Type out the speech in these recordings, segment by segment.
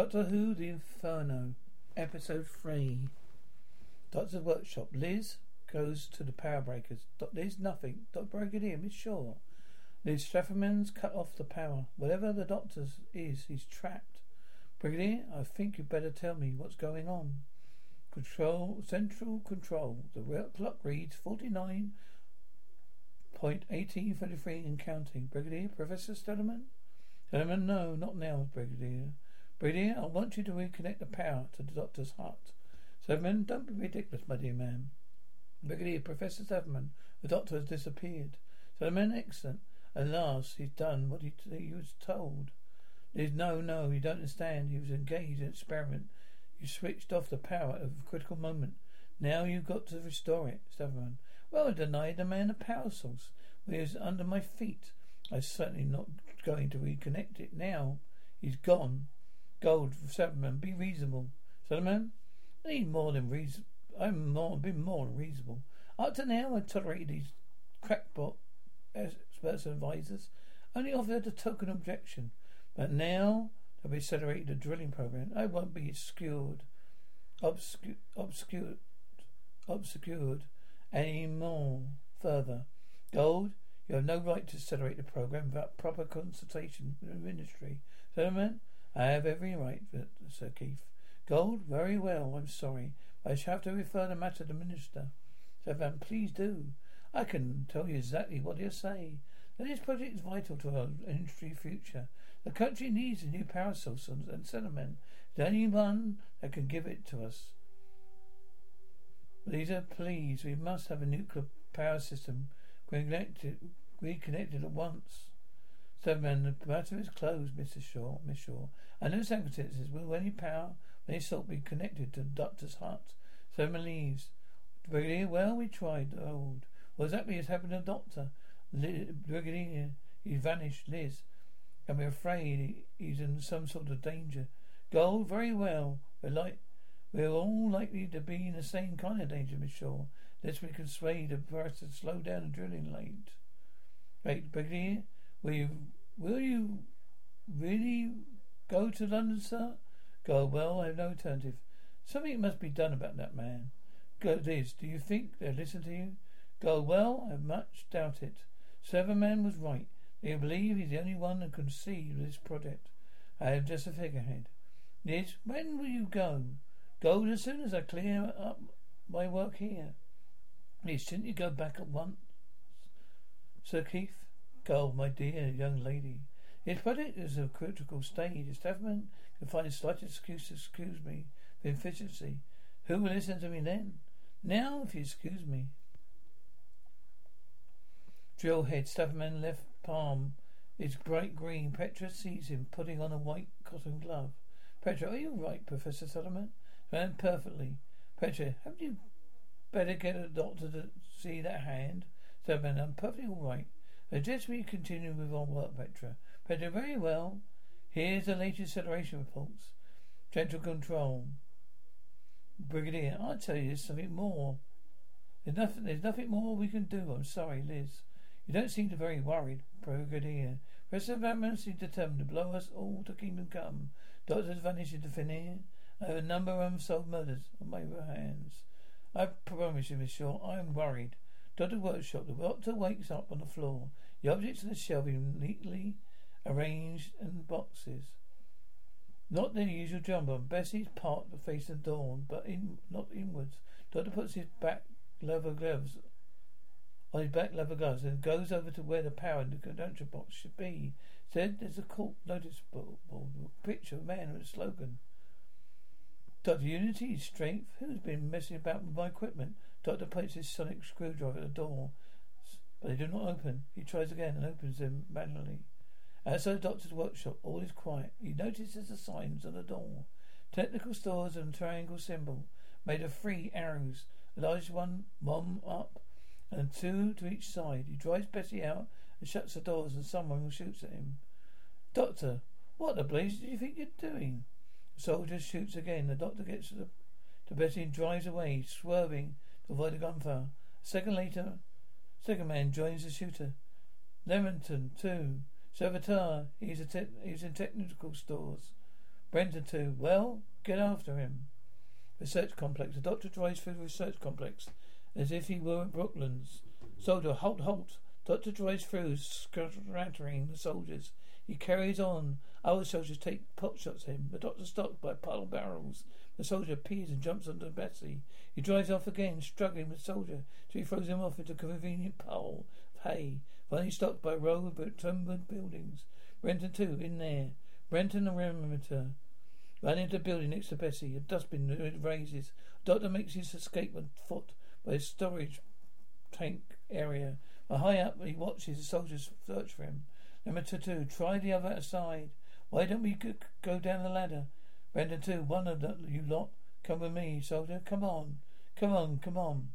Doctor Who The Inferno, Episode 3. Doctor's Workshop. Liz goes to the power breakers. Doc- Liz, nothing. Dr. Brigadier, Miss Shaw. Liz Strafferman's cut off the power. Whatever the doctor's is, he's trapped. Brigadier, I think you'd better tell me what's going on. Control, central control. The clock reads 49 point eighteen thirty three and counting. Brigadier, Professor Stahlman? Stahlman, no, not now, Brigadier. Brigadier, I want you to reconnect the power to the doctor's hut. Stahlman, don't be ridiculous, my dear man. Brigadier, Professor Stahlman, the doctor has disappeared. Stahlman, excellent. At last, he's done what he, he was told. There's no, no, you don't understand. He was engaged in an experiment. You switched off the power at a critical moment. Now you've got to restore it, Stahlman. Well, I denied the man a power source when he was under my feet. I'm certainly not going to reconnect it now. He's gone. Gold, Stahlman, be reasonable. Stahlman, I need more than reason. I'm more, been more than reasonable. Up to now, I've tolerated these crackpot experts and advisors. Only offered a token objection. But now they've accelerated the drilling program. I won't be obscured, obscured, obscured, any more further. Gold, you have no right to accelerate the program without proper consultation with the ministry. Gentlemen, I have every right, Sir Keith. Gold, very well, I'm sorry. I shall have to refer the matter to the minister. Sir Van, please do. I can tell you exactly what he'll say. That this project is vital to our industry future. The country needs a new power source and settlement. The only one that can give it to us. Lisa, please, we must have a nuclear power system reconnected, reconnected at once. Seven, the matter is closed, Mr. Shaw, Miss Shaw. Under no circumstances will any power, any sort be connected to the doctor's hut. Seven leaves. Brigadier, well, we tried, old. What exactly has happened to the doctor? Brigadier, he vanished, Liz. And we're afraid he's in some sort of danger. Gold, very well. We're like we're all likely to be in the same kind of danger, Miss Shaw. Let's be persuade the press to slow down the drilling late. Right, Brigadier, will you will you really go to London, sir? Go, well, I have no alternative. Something must be done about that man. Go, Liz, do you think they'll listen to you? Go, well, I much doubt it. Severman was right. They believe he's the only one who can see this project. I am just a figurehead. Liz, when will you go? Go as soon as I clear up my work here. Please, shouldn't you go back at once? Sir Keith? Go, my dear young lady. This project is a critical stage. If Staffman can find slight excuse to excuse me for inefficiency, who will listen to me then? Now, if you excuse me. Drill head, Staffman left palm is bright green. Petra sees him putting on a white cotton glove. Petra, are you right, Professor Solomon? Ran perfectly. Petra, haven't you better get a doctor to see that hand? Seven, I'm perfectly all right. Suggest we continue with our work, Petra. Petra, very well. Here's the latest acceleration reports. Gentle control. Brigadier, I'll tell you there's something more. There's nothing, there's nothing more we can do. I'm sorry, Liz. You don't seem to be very worried, Brigadier. President Batman seems determined to blow us all to kingdom come. Doctors vanish into thin air. I have a number of unsolved murders on my hands. I promise you, Miss Shaw, I am worried. Doctor Workshop, the doctor wakes up on the floor. The objects on the shelving neatly arranged in boxes. Not the usual jumble. Bessie's part facing the door, but in not inwards. Doctor puts his back leather gloves on his back leather gloves and goes over to where the power in the conductor box should be. Said there's a court notice board, picture of a man with a slogan. Dr. Unity, strength. Who's been messing about with my equipment? Doctor places his sonic screwdriver at the door, but they do not open. He tries again and opens them manually. Outside the doctor's workshop, all is quiet. He notices the signs on the door. Technical stores and triangle symbol made of three arrows. The largest one, one up, and two to each side. He drives Bessie out and shuts the doors, and someone shoots at him. Doctor, what the blaze do you think you're doing? The soldier shoots again. The doctor gets to, the, to Bessie and drives away, swerving avoid the gunfire. A second later, second man joins the shooter. Leamington, too. Servitor, he's, te- he's in technical stores. Benton too. Well, get after him. Research complex. The doctor drives through the research complex as if he were at Brooklands. Soldier, halt, halt. Doctor drives through, scattering the soldiers. He carries on. Other soldiers take pot shots at him. The doctor stops by pile barrels. The soldier peers and jumps onto Bessie. He drives off again, struggling with the soldier, till he throws him off into a convenient pile of hay. Finally stopped by a row of timbered buildings. Benton too, in there. Benton the Remeter. Ran into the building next to Bessie. A dustbin raises. Doctor makes his escape on foot by a storage tank area. But high up, he watches the soldiers search for him. Number two, try the other side. Why don't we go down the ladder? Benton two, one of the, you lot, come with me, soldier. Come on, come on, come on.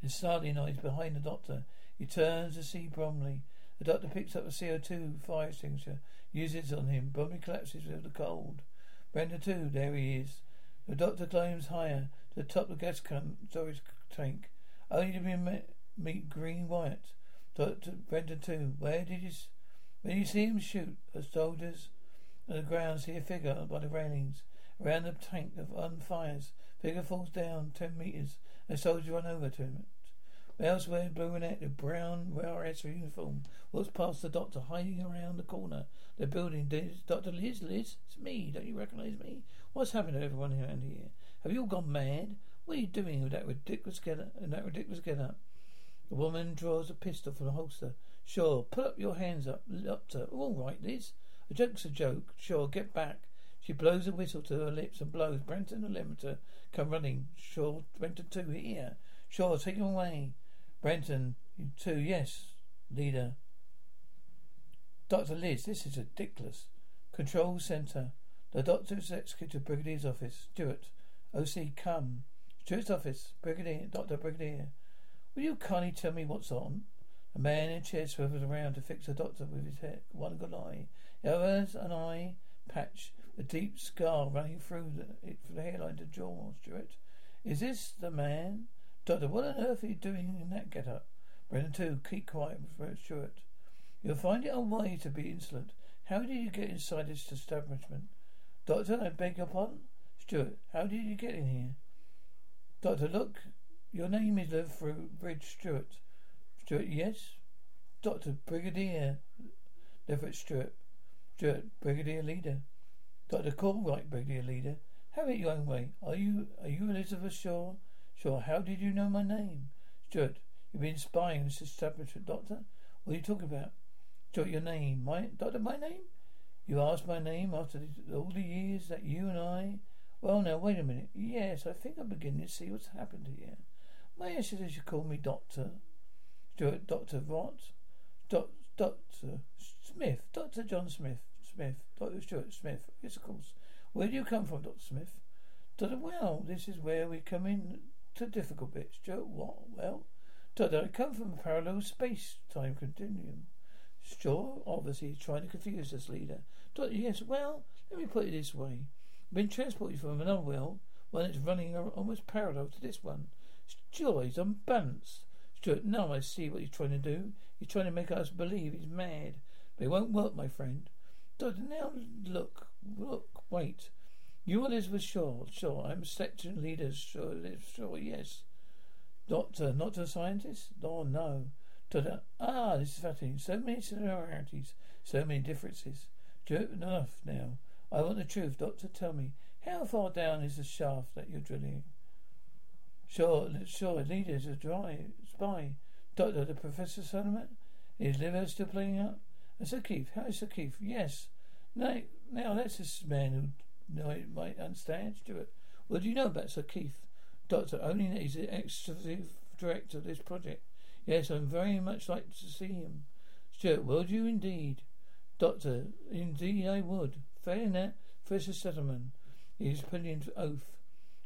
There's startling noise behind the doctor. He turns to see Bromley. The doctor picks up a CO2 fire extinguisher, uses it on him. Bromley collapses with the cold. Benton two, there he is. The doctor climbs higher to the top of the gas storage tank, only to be met, meet Green Wyatt. Doctor Benton two, where did you? When you see him shoot, the soldiers on the ground see a figure by the railings. Around the tank of unfires. Figure falls down ten meters. A soldier run over to him. Elsewhere, brunette, a brown RS uniform, walks past the doctor, hiding around the corner. The building. Doctor Liz, Liz, it's me. Don't you recognise me? What's happened to everyone around here? Have you all gone mad? What are you doing with that ridiculous get up? That ridiculous get up? The woman draws a pistol from the holster. Sure, put up your hands up, up to. All right, Liz. A joke's a joke. Sure, get back. She blows a whistle to her lips and blows. Benton the limiter come running. Sure, Benton too here. Sure, take him away. Benton, you too, yes, leader. Dr. Liz, this is ridiculous. Control Center. The doctor's executive brigadier's office. Stewart. OC, come. Stewart's office. Brigadier. Doctor Brigadier. Will you kindly tell me what's on? A man in a chair swivels around to fix the doctor with his head. One good eye. The other's an eye patch. A deep scar running through the, it, from the hairline to jaw. Stewart. Is this the man? Doctor, what on earth are you doing in that get-up? Benton, too, keep quiet, Stewart. You'll find it unwise to be insolent. How did you get inside this establishment? Doctor, I beg your pardon? Stewart, how did you get in here? Doctor, look, your name is Bridge Stewart. Stewart, yes? Doctor, Brigadier Lethbridge Stewart. Stewart, Brigadier Leader. Doctor, call Brigadier Leader. Have it your own way. Are you are you Elizabeth Shaw? Sure. How did you know my name? Stewart, you've been spying this establishment, Doctor? What are you talking about? Stewart, your name. My Doctor, my name? You asked my name after the, all the years that you and I... Well, now, wait a minute. Yes, I think I'm beginning to see what's happened here. May I suggest you call me Doctor? Stewart, Doctor what? Doc, Doctor Smith. Doctor John Smith. Smith. Doctor Stewart Smith. Yes, of course. Where do you come from, Doctor Smith? Doctor, well, this is where we come in to difficult bits. Joe, what? Well, Doctor, I come from a parallel space-time continuum. Sure, obviously he's trying to confuse us, leader. Doctor, yes, well, let me put it this way. I've been transported from another world, one that's running almost parallel to this one. Sure, he's unbalanced. Stewart, now I see what he's trying to do. He's trying to make us believe he's mad. But it won't work, my friend. Doctor, now look, look, wait. You are Elizabeth Shaw, sure. I'm section leader, sure, sure, yes. Doctor, not a scientist? Oh, no. Doctor, ah, this is fascinating. So many similarities, so many differences. Enough now. I want the truth. Doctor, tell me, how far down is the shaft that you're drilling? Sure, sure, leader's a dry spy. Doctor, the Professor Solomon? Is liver still playing up? And Sir Keith, how is Sir Keith? Yes. Now, now that's this man who no, might understand, Stewart. What do you know about Sir Keith? Doctor, only that he's the executive director of this project. Yes, I'd very much like to see him. Stewart, would you indeed? Doctor, indeed I would. Failing that, Professor Settlement is putting into oath.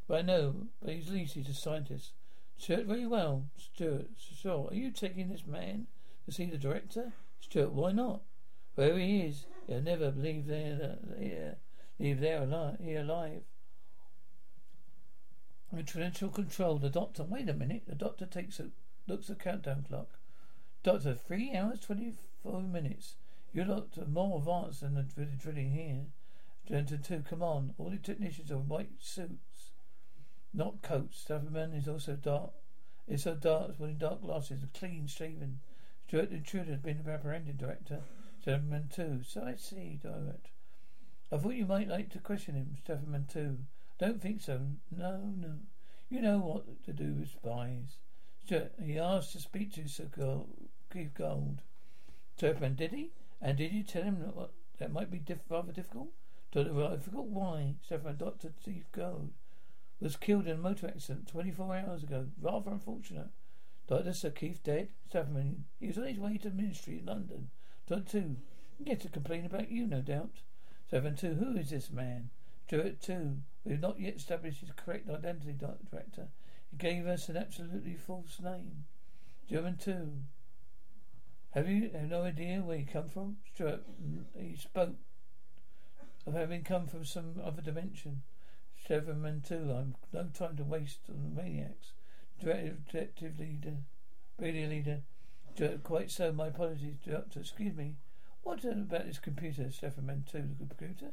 But I know, but he's least he's a scientist. Stewart, very well. Stewart, sure. Are you taking this man to see the director? Stewart, why not? Wherever he is, he'll never believe there, there, Leave there uh, alive, here alive. Control, the doctor. Wait a minute. The doctor takes a looks at countdown clock. Doctor, three hours twenty four minutes. You're not more advanced than the drilling here. Gentleman two, come on. All the technicians are in white suits, not coats. Stufferman is also dark. It's so dark, wearing dark glasses, a clean shaven. Stewart Intruder has been apprehended, Director. Gentleman two. So I see, Director. I thought you might like to question him, Stefan two. Don't think so. No, no. You know what to do with spies. Stewart, he asked to speak to Sir Keith Gold. Stefan, did he? And did you tell him that, that might be diff- rather difficult? I forgot why. Stefan, Dr. Keith Gold was killed in a motor accident 24 hours ago. Rather unfortunate. Dr. Sir Keith dead? Stefan, he was on his way to ministry in London. Doctor 2, he to complain about you, no doubt. Seven two. Who is this man? Stewart two. We have not yet established his correct identity, Director. He gave us an absolutely false name. German two. Have you have no idea where he come from? Stewart he spoke of having come from some other dimension. Seven two. I'm no time to waste on the maniacs. Detective leader radio leader. Quite so, my apologies, Doctor. Excuse me. What about this computer, Stefan two, the computer?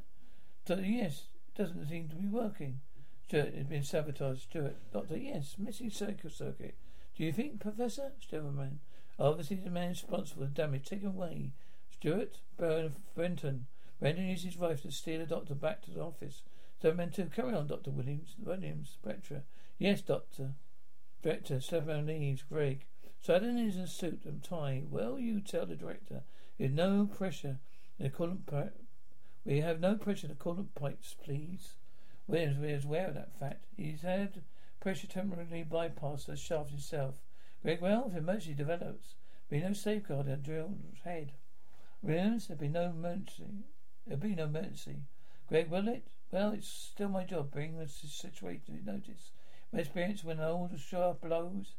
So, yes, it doesn't seem to be working. Stewart it's been sabotaged. Stewart, Doctor, yes, missing circuit circuit. Do you think, Professor? Stefan Obviously, the man responsible for the damage taken away. Stewart, Benton. Benton used his rifle to steer the doctor back to the office. Stefan two, carry on, Doctor Williams. Williams, Petra. Yes, Doctor. Director, Stefan leaves. Greg. Sutton is in suit and tie. Well, you tell the director. There's no pressure the coolant pipe. We have no pressure the coolant pipes, please. Williams is aware of that fact. He's had pressure temporarily bypassed the shaft itself. Greg, well, if emergency develops, be no safeguard at drill's head. Williams, there'll be no emergency. There'll be no emergency. Greg, will it? Well, it's still my job bringing this situation to notice. My experience when an old shaft blows,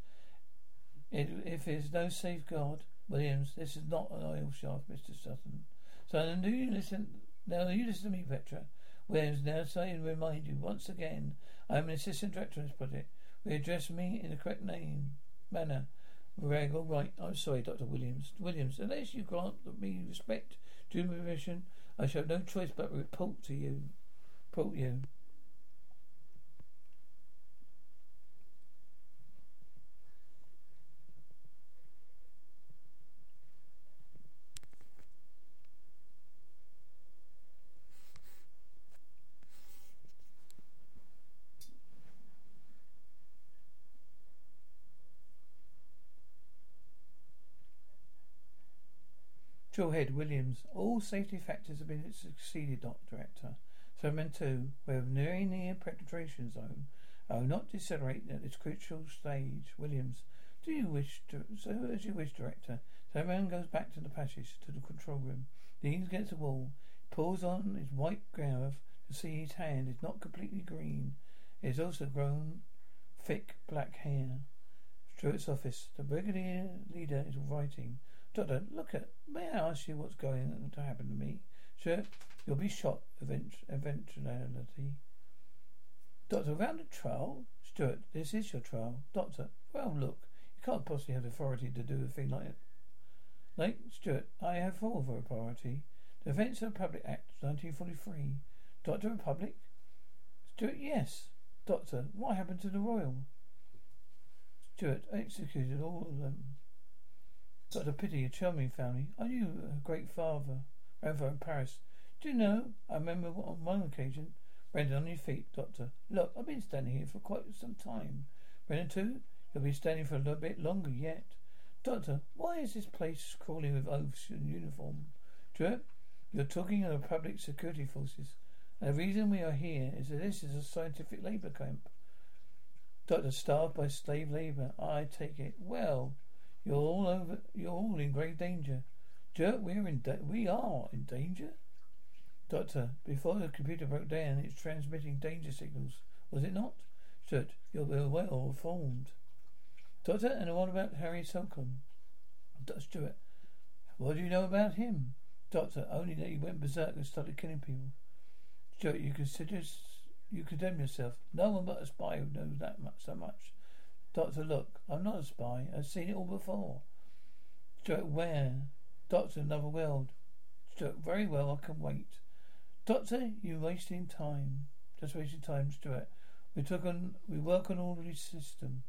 it, if there's no safeguard, Williams, this is not an oil shaft, Mr. Sutton. So do you listen now you listen to me, Petra. Williams, now say and remind you once again, I am an assistant director on this project. We address me in the correct name manner. Greg, all right. I'm sorry, Dr. Williams. Williams, unless you grant me respect, due permission, I shall have no choice but report to you. Report you. Drillhead Williams. All safety factors have been succeeded, Director. Segment 2. We're nearing the penetration zone. Will not decelerate at this crucial stage. Williams. Do you wish to... So as you wish, Director. Simon goes back to the passage, to the control room. Leans against the wall. Pulls on his white glove to see his hand is not completely green. It has also grown thick black hair. Stewart's office. The brigadier leader is writing. Doctor, look at. May I ask you what's going to happen to me? Sure, you'll be shot event- eventuality. Doctor, around a trial? Stewart, this is your trial. Doctor, well, look, you can't possibly have authority to do a thing like it. Like, Stewart, I have full authority. The Defence of the Republic Act, 1943. Doctor Republic? Stewart, yes. Doctor, what happened to the Royal? Stewart, executed all of them. A pity, a charming family. I knew a great father? Grandfather in Paris. Do you know, I remember on one occasion, Brendan, on your feet, Doctor. Look, I've been standing here for quite some time. Brendan, too? You'll be standing for a little bit longer yet. Doctor, why is this place crawling with oaths in uniform? Stewart, you're talking of the public security forces. And the reason we are here is that this is a scientific labour camp. Doctor, starved by slave labour. I take it. Well, you're all over. You're all in great danger. Jerk, we're in. Da- we are in danger. Doctor, before the computer broke down, it's transmitting danger signals. Was it not? Stewart, you're well informed. Doctor, and what about Harry Slocum? Dr. Stewart, what do you know about him? Doctor, only that he went berserk and started killing people. Stewart, you consider you condemn yourself. No one but a spy who knows that much so much. Doctor, look, I'm not a spy. I've seen it all before. Stewart, where? Doctor, another world. Stewart, very well, I can wait. Doctor, you're wasting time. Just wasting time, Stewart. We took on, we work on all the system.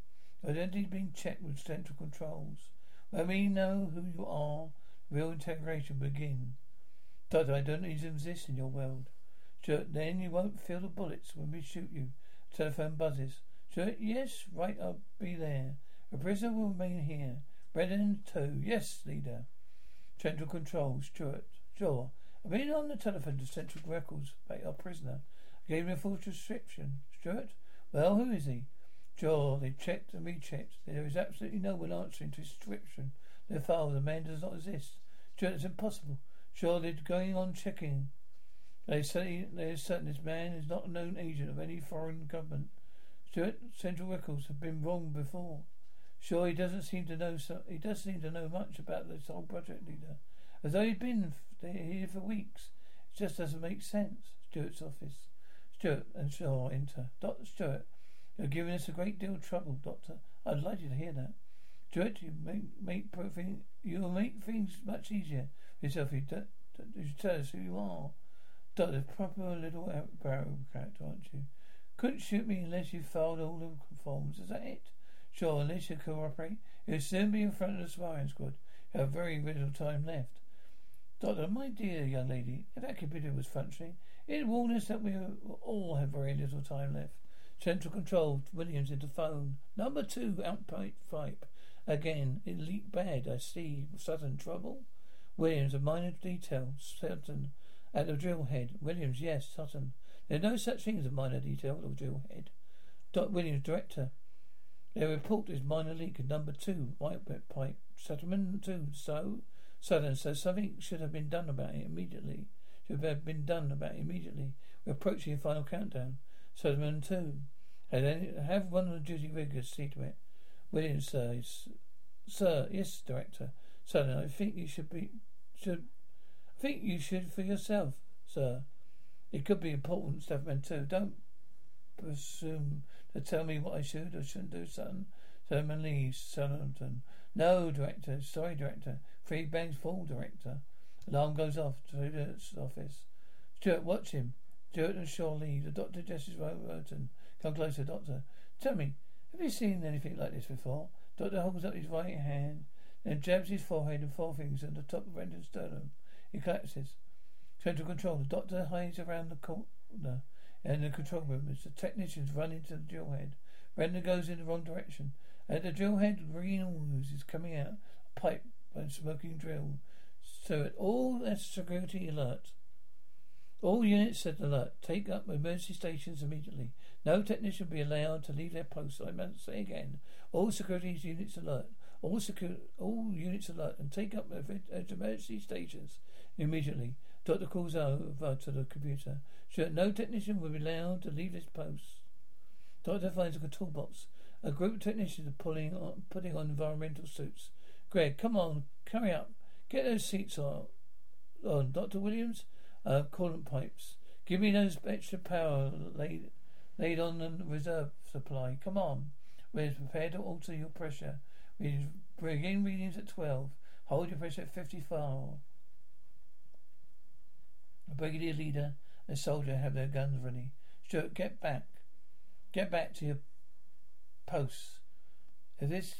Identity being checked with central controls. When we know who you are, real integration begin. Doctor, I don't need to exist in your world. Sure, then you won't feel the bullets when we shoot you. Telephone buzzes. Sure, yes, right, I'll be there. A prisoner will remain here. Brennan, two. Yes, leader. Central control, Stewart. Sure. I've been on the telephone to Central Records about our prisoner. I gave him a full description. Stewart? Well, who is he? Sure, they checked and rechecked. There is absolutely no one answering to his description. Their file, the man does not exist. Stewart, it's impossible. Sure, they're going on checking. They say they are certain this man is not a known agent of any foreign government. Stewart, Central Records have been wrong before. Sure, he doesn't seem to know. So, he does seem to know much about this whole project leader, as though he'd been here for weeks. It just doesn't make sense. Stewart's office. Stewart and Shaw enter. Doctor Stewart, you're giving us a great deal of trouble, Doctor. I'd like you to hear that. Stewart, you make make you'll make things much easier for yourself. You, do, you tell us who you are. Doctor, proper little barrel character, aren't you? Couldn't shoot me unless you filed all the forms. Is that it? Sure, unless you cooperate, you'll soon be in front of the firing squad. You have very little time left. Doctor, my dear young lady, if that computer was functioning, it warned us that we all have very little time left. Central control, Williams into phone. Number two, outpipe pipe. Again, it leaked bad. I see. Sutton trouble. Williams, a minor detail. Sutton, at the drill head. Williams, yes, Sutton. There's no such thing as a minor detail the drill head. Williams, director. Their report is minor leak number two, white pipe settlement two. So, Southern, so something should have been done about it immediately. Should have been done about it immediately. We're approaching the final countdown. Settlement two. And have one of the duty riggers see to it. Williams, sir, sir, yes, director. Southern, I think you should be should I think you should for yourself, sir. It could be important, Stepman too. Don't presume to tell me what I should or shouldn't do, son. Sermon Lee, Sullivan. No, director. Sorry, director. Three bangs full, director. Alarm goes off to the office. Stewart, watch him. Stewart and Shaw leave. The doctor Justice Roberton. Come closer, doctor. Tell me, have you seen anything like this before? Doctor holds up his right hand, then jabs his forehead and forefingers at the top of Brendan's sternum. He collapses. Central control. The doctor hides around the corner in the control room as the technicians run into the drill head. Brendan goes in the wrong direction. At the drill head, green ooze is coming out. A pipe and smoking drill. So at all that's security alert. All units set alert. Take up emergency stations immediately. No technician will be allowed to leave their posts. I must say again. All security units alert. All secu- all units alert and take up emergency stations immediately. Doctor calls over to the computer. Sure, no technician will be allowed to leave his post. Doctor finds a control box. A group of technicians are pulling on, putting on environmental suits. Greg, come on, carry up. Get those seats on. on. Dr. Williams, uh, coolant pipes. Give me those extra power laid, laid on the reserve supply. Come on. We're prepared to alter your pressure. We begin readings at 12. Hold your pressure at 54. A brigadier leader and a soldier have their guns ready. Stewart, get back. Get back to your posts. If this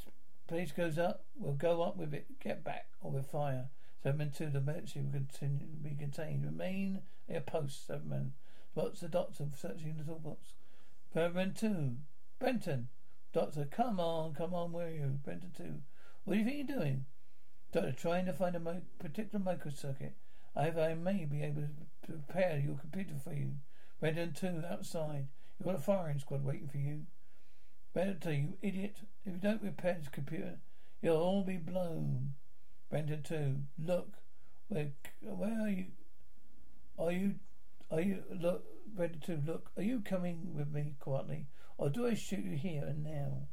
place goes up, we'll go up with it. Get back, or we'll fire. Seven two, the emergency will continue to be contained. Remain at post, seven What's the doctor searching the toolbox? Seven two, Benton. Doctor, come on, come on, where are you? Benton two. What do you think you're doing? Doctor, trying to find a mo- particular microcircuit Either I may be able to prepare your computer for you. Brendan two, outside. You've got a firing squad waiting for you. Better you idiot. If you don't repair this computer, you'll all be blown. Brendan too. Look. Where where are you? Are you are you look Brendan too, look, are you coming with me quietly? Or do I shoot you here and now?